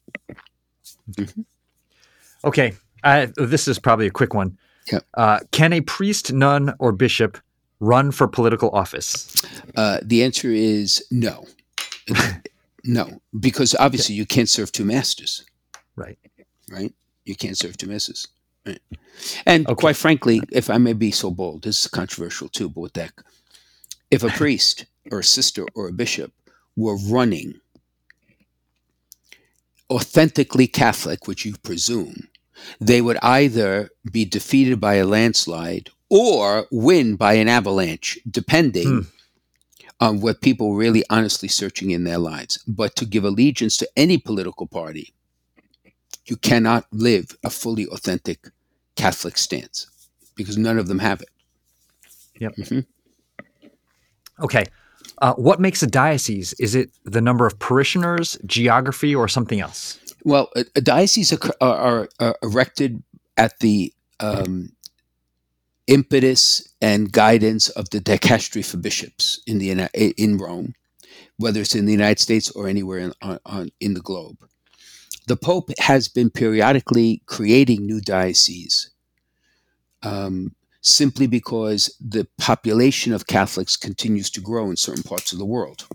Okay. Uh, this is probably a quick one. Yep. Uh, can a priest, nun, or bishop run for political office? Uh, the answer is no, no, because obviously you can't serve two masters. Right. right? You can't serve two misses. Right? And Okay. quite frankly, if I may be so bold, this is controversial too, but with that, if a priest or a sister or a bishop were running authentically Catholic, which you presume, they would either be defeated by a landslide or win by an avalanche, depending Hmm. on what people really honestly searching in their lives. But to give allegiance to any political party, you cannot live a fully authentic Catholic stance because none of them have it. Yep. Okay. Uh, what makes a diocese? Is it the number of parishioners, geography, or something else? Well, a, a diocese are, are, are erected at the um, impetus and guidance of the dicastery for bishops in the in Rome, whether it's in the United States or anywhere in, on, on, in the globe. The Pope has been periodically creating new dioceses um, simply because the population of Catholics continues to grow in certain parts of the world.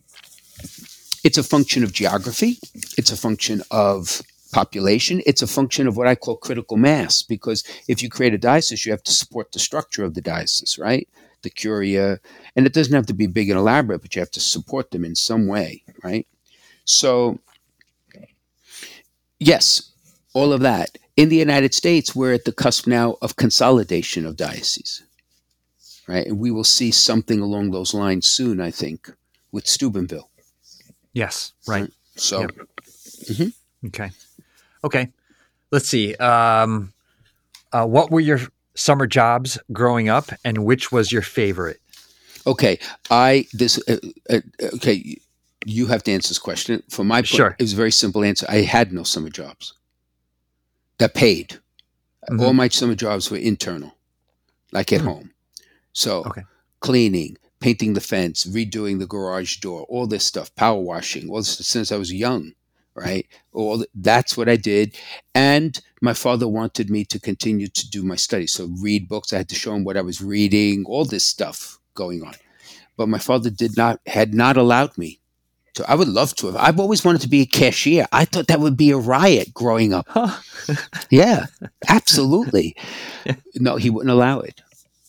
It's a function of geography, it's a function of population, it's a function of what I call critical mass, because if you create a diocese, you have to support the structure of the diocese, right? The curia, and it doesn't have to be big and elaborate, but you have to support them in some way, right? So, yes, all of that. In the United States, we're at the cusp now of consolidation of dioceses, right? And we will see something along those lines soon, I think, with Steubenville. Yes. Right. So, Yep. Mm-hmm. Okay. Okay. Let's see. Um, uh, what were your summer jobs growing up, and which was your favorite? okay, I this uh, uh, okay. You have to answer this question. For my part, Sure. it was a very simple answer. I had no summer jobs that paid. Mhm. All my summer jobs were internal, like at Hmm. home. So, Okay. cleaning, painting the fence, redoing the garage door, all this stuff, power washing, all this since I was young, right? All that's what I did, and my father wanted me to continue to do my studies. So read books. I had to show him what I was reading, all this stuff going on. But my father did not had not allowed me. So I would love to have. I've always wanted to be a cashier. I thought that would be a riot growing up. Huh. Yeah, absolutely. No, he wouldn't allow it.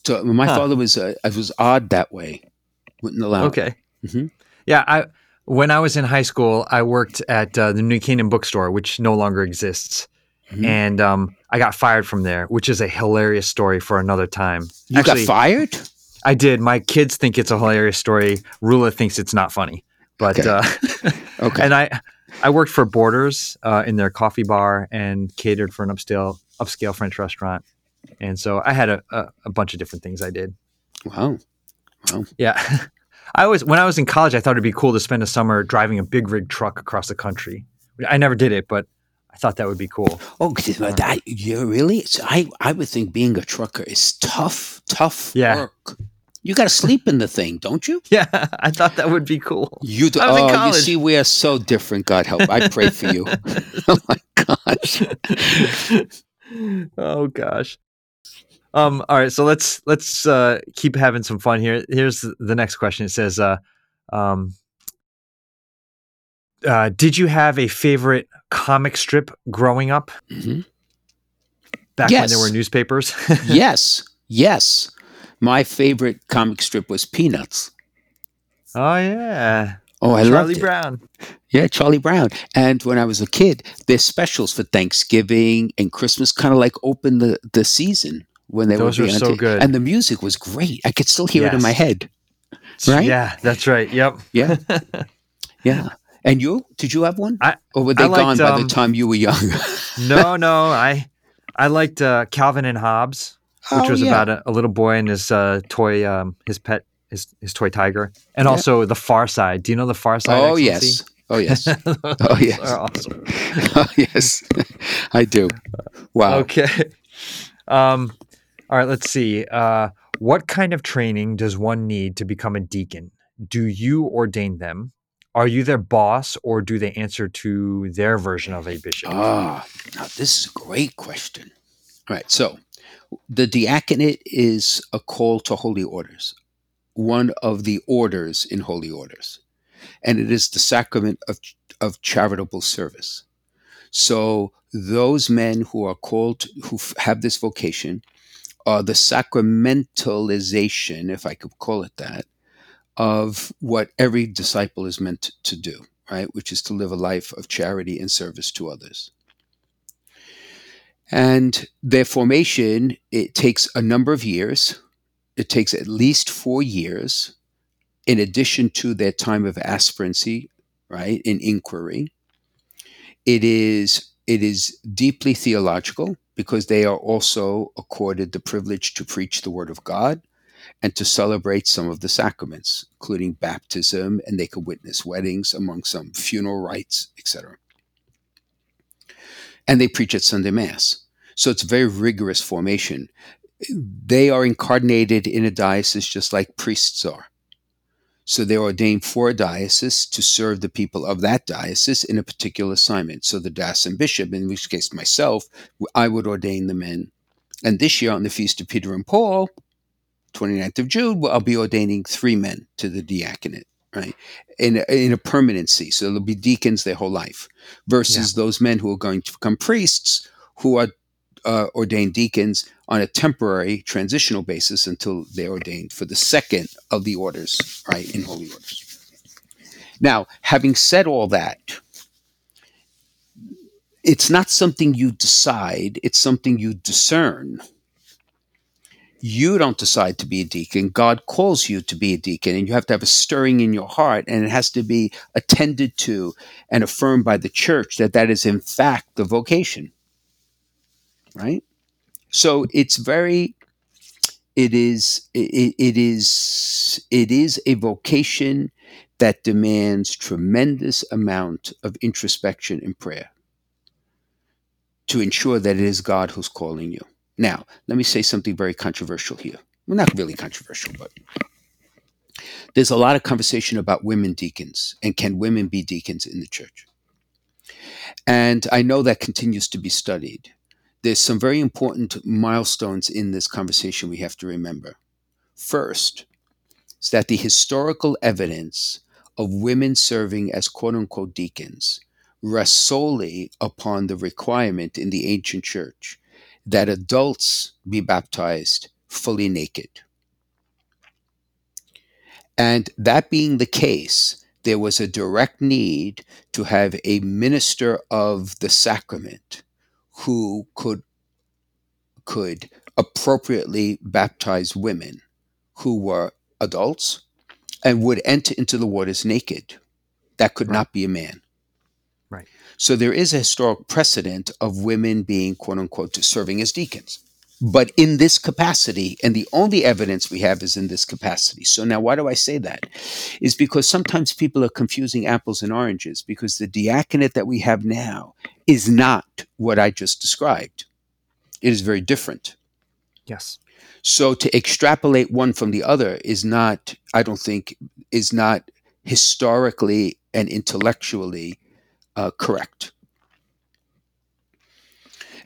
So my Huh. father was uh, I was odd that way. Wouldn't allow. it. Okay. Mhm. Yeah, I when I was in high school, I worked at uh, the New Canaan bookstore, which no longer exists, Mhm. and um, I got fired from there, which is a hilarious story for another time. You got fired? I did. My kids think it's a hilarious story. Rula thinks it's not funny, but Okay. uh, Okay. and I I worked for Borders uh, in their coffee bar and catered for an upscale upscale French restaurant, and so I had a, a, a bunch of different things I did. Wow. Wow. Yeah. I always when I was in college, I thought it'd be cool to spend a summer driving a big rig truck across the country. I never did it, but I thought that would be cool. Oh, 'cause, uh, that, you really? So I I would think being a trucker is tough, tough Yeah. work. You got to sleep in the thing, don't you? Yeah, I thought that would be cool. You do, I was in oh, you see, we are so different. God help. I pray for you. oh my gosh. oh gosh. Um. All right. So let's let's uh, keep having some fun here. Here's the next question. It says, uh, um, uh, "Did you have a favorite comic strip growing up? Mhm. Back when there were newspapers." yes, yes. My favorite comic strip was Peanuts. oh yeah, Oh, I Charlie loved it. Brown. Yeah, Charlie Brown. And when I was a kid, their specials for Thanksgiving and Christmas kind of like opened the, the season when they Those were so t- good. And the music was great. I could still hear it in my head. Right? Yeah, that's right. Yep. Yeah. yeah. And you? Did you have one? I- or were they liked, gone by the um, time you were young? no, no. I I liked uh, Calvin and Hobbes, which Oh, was yeah. about a, a little boy and his uh, toy, um, his pet, his his toy tiger, and Yeah. also the Far Side. Do you know the Far Side? Oh, yes. Oh, yes. oh yes. awesome. oh, yes. I do. Wow. Okay. Um, all right. Let's see. Uh, what kind of training does one need to become a deacon? Do you ordain them? Are you their boss, or do they answer to their version of a bishop? Ah, now this is a great question. All right, so the diaconate is a call to holy orders, one of the orders in holy orders, and it is the sacrament of, of charitable service. So those men who are called, who have this vocation, are the sacramentalization, if I could call it that, of what every disciple is meant to do, right? Which is to live a life of charity and service to others. And their formation, it takes a number of years. It takes at least four years, in addition to their time of aspirancy, right, in inquiry. It is it is deeply theological because they are also accorded the privilege to preach the word of God and to celebrate some of the sacraments, including baptism, and they could witness weddings, among some funeral rites, etc. And they preach at Sunday Mass. So it's a very rigorous formation. They are incarnated in a diocese just like priests are. So they're ordained for a diocese to serve the people of that diocese in a particular assignment. So the diocesan bishop, in which case myself, I would ordain the men. And this year on the Feast of Peter and Paul, 29th of June, I'll be ordaining three men to the diaconate, right? In a, in a permanency. So they'll be deacons their whole life versus those men who are going to become priests who are uh, ordained deacons on a temporary transitional basis until they're ordained for the second of the orders, right, in holy orders. Now, having said all that, it's not something you decide, it's something you discern. You don't decide to be a deacon. God calls you to be a deacon, and you have to have a stirring in your heart, and it has to be attended to and affirmed by the church that that is, in fact, the vocation. Right? So it's very, it is, it, it is, it is a vocation that demands tremendous amount of introspection and prayer to ensure that it is God who's calling you. Now, let me say something very controversial here. Well, not really controversial, but there's a lot of conversation about women deacons and can women be deacons in the church? And I know that continues to be studied. There's some very important milestones in this conversation we have to remember. First, is that the historical evidence of women serving as quote unquote deacons rests solely upon the requirement in the ancient church that adults be baptized fully naked. And that being the case, there was a direct need to have a minister of the sacrament who could could appropriately baptize women who were adults and would enter into the waters naked. That could Right. not be a man. Right. So there is a historic precedent of women being quote unquote serving as deacons. But in this capacity, and the only evidence we have is in this capacity. So now why do I say that? Is because sometimes people are confusing apples and oranges because the diaconate that we have now is not what I just described. It is very different. Yes. So to extrapolate one from the other is not, I don't think, is not historically and intellectually uh, correct.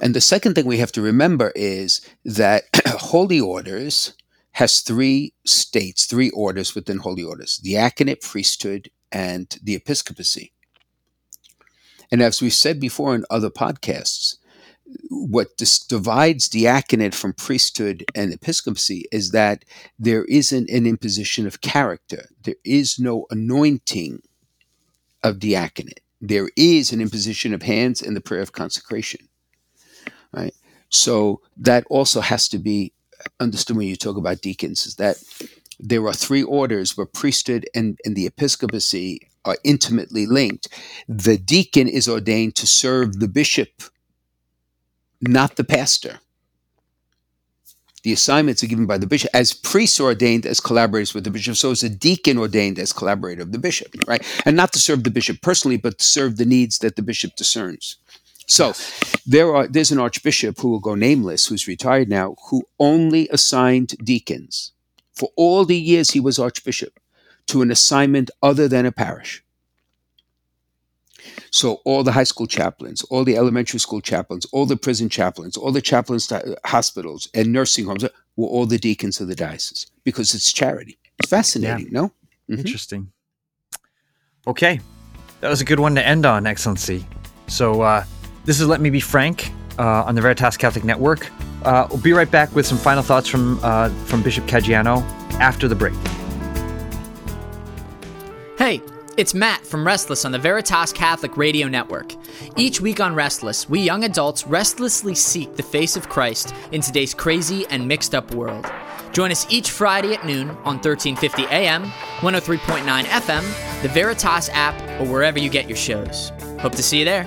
And the second thing we have to remember is that holy orders has three states, three orders within holy orders: the diaconate, priesthood, and the episcopacy. And as we said before in other podcasts, what divides diaconate from priesthood and episcopacy is that there isn't an imposition of character. There is no anointing of diaconate. There is an imposition of hands and the prayer of consecration. Right? So that also has to be understood when you talk about deacons, is that there are three orders where priesthood and, and the episcopacy are intimately linked. The deacon is ordained to serve the bishop, not the pastor. The assignments are given by the bishop as priests ordained as collaborators with the bishop. So is a deacon ordained as collaborator of the bishop, right? And not to serve the bishop personally, but to serve the needs that the bishop discerns. So there are there's an archbishop who will go nameless, who's retired now, who only assigned deacons for all the years he was archbishop to an assignment other than a parish. So all the high school chaplains, all the elementary school chaplains, all the prison chaplains, all the chaplains to hospitals and nursing homes were all the deacons of the diocese because it's charity. It's fascinating, Yeah. no? Mhm. Interesting. Okay, that was a good one to end on, Excellency. So uh, this is Let Me Be Frank uh, on the Veritas Catholic Network. Uh, we'll be right back with some final thoughts from uh, from Bishop Caggiano after the break. It's Matt from Restless on the Veritas Catholic Radio Network. Each week on Restless, we young adults restlessly seek the face of Christ in today's crazy and mixed up world. Join us each Friday at noon on 1350 AM, 103.9 FM, the Veritas app, or wherever you get your shows. Hope to see you there.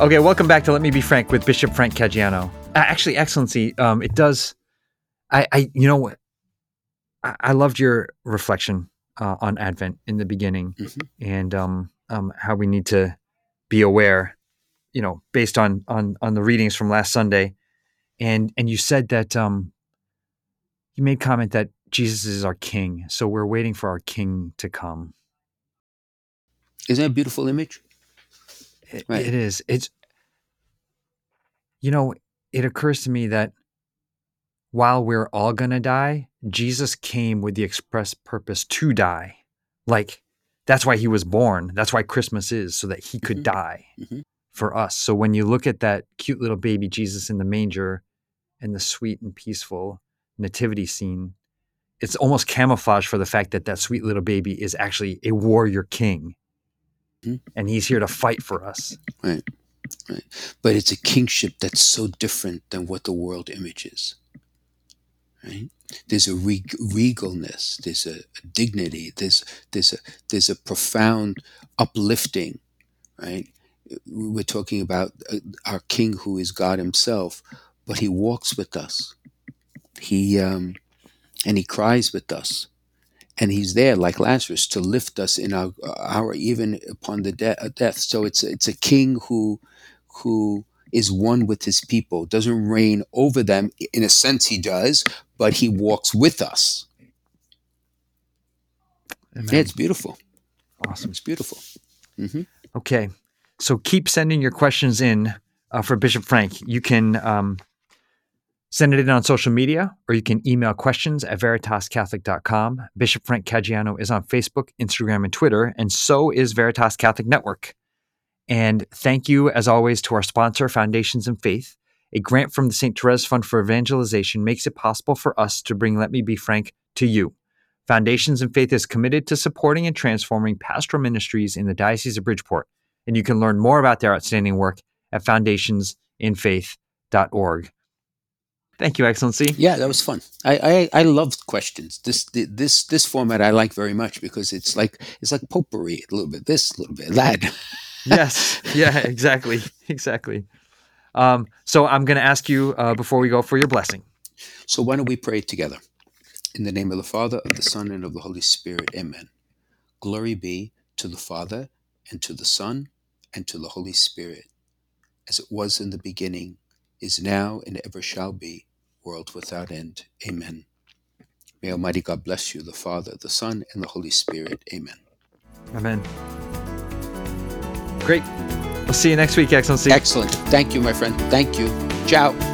Okay, welcome back to Let Me Be Frank with Bishop Frank Caggiano. Uh, actually, Excellency, um, it does. I, I, you know, I, I loved your reflection uh, on Advent in the beginning, Mhm. and um, um, how we need to be aware, you know, based on on on the readings from last Sunday, and and you said that um, you made comment that Jesus is our King, so we're waiting for our King to come. Isn't that a beautiful image? It, Right. it is. It's you know, it occurs to me that while we're all gonna die, Jesus came with the express purpose to die. Like that's why he was born. That's why Christmas is, so that he could Mhm. die Mhm. for us. So when you look at that cute little baby Jesus in the manger and the sweet and peaceful nativity scene, it's almost camouflage for the fact that that sweet little baby is actually a warrior king. Mhm. And he's here to fight for us. Right. Right. But it's a kingship that's so different than what the world images. Right? There's a reg- regalness, there's a, a dignity, there's there's a there's a profound uplifting, right? We're talking about uh, our king who is God himself, but he walks with us. He um and he cries with us. And he's there like Lazarus to lift us in our hour even upon the de- death. So it's it's a king who who is one with his people, doesn't reign over them. In a sense, he does, but he walks with us. Amen. Yeah, it's beautiful. awesome. It's beautiful. hmm Okay. So keep sending your questions in uh, for Bishop Frank. You can um, send it in on social media or you can email questions at veritascatholic.com. Bishop Frank Caggiano is on Facebook, Instagram, and Twitter, and so is Veritas Catholic Network. And thank you, as always, to our sponsor, Foundations in Faith. A grant from the St. Therese Fund for Evangelization makes it possible for us to bring Let Me Be Frank to you. Foundations in Faith is committed to supporting and transforming pastoral ministries in the Diocese of Bridgeport, and you can learn more about their outstanding work at foundationsinfaith.org. Thank you, Excellency. Yeah, that was fun. I, I I loved questions. This this this format I like very much because it's like it's like potpourri. A little bit this, a little bit that. yes. Yeah, exactly. Exactly. Um, so I'm going to ask you uh, before we go for your blessing. So why don't we pray together? In the name of the Father, of the Son, and of the Holy Spirit. Amen. Glory be to the Father, and to the Son, and to the Holy Spirit, as it was in the beginning, is now, and ever shall be, world without end. Amen. May Almighty God bless you, the Father, the Son, and the Holy Spirit. Amen. Amen. Great. See you next week, Excellency. Excellent. Thank you, my friend. Thank you. Ciao.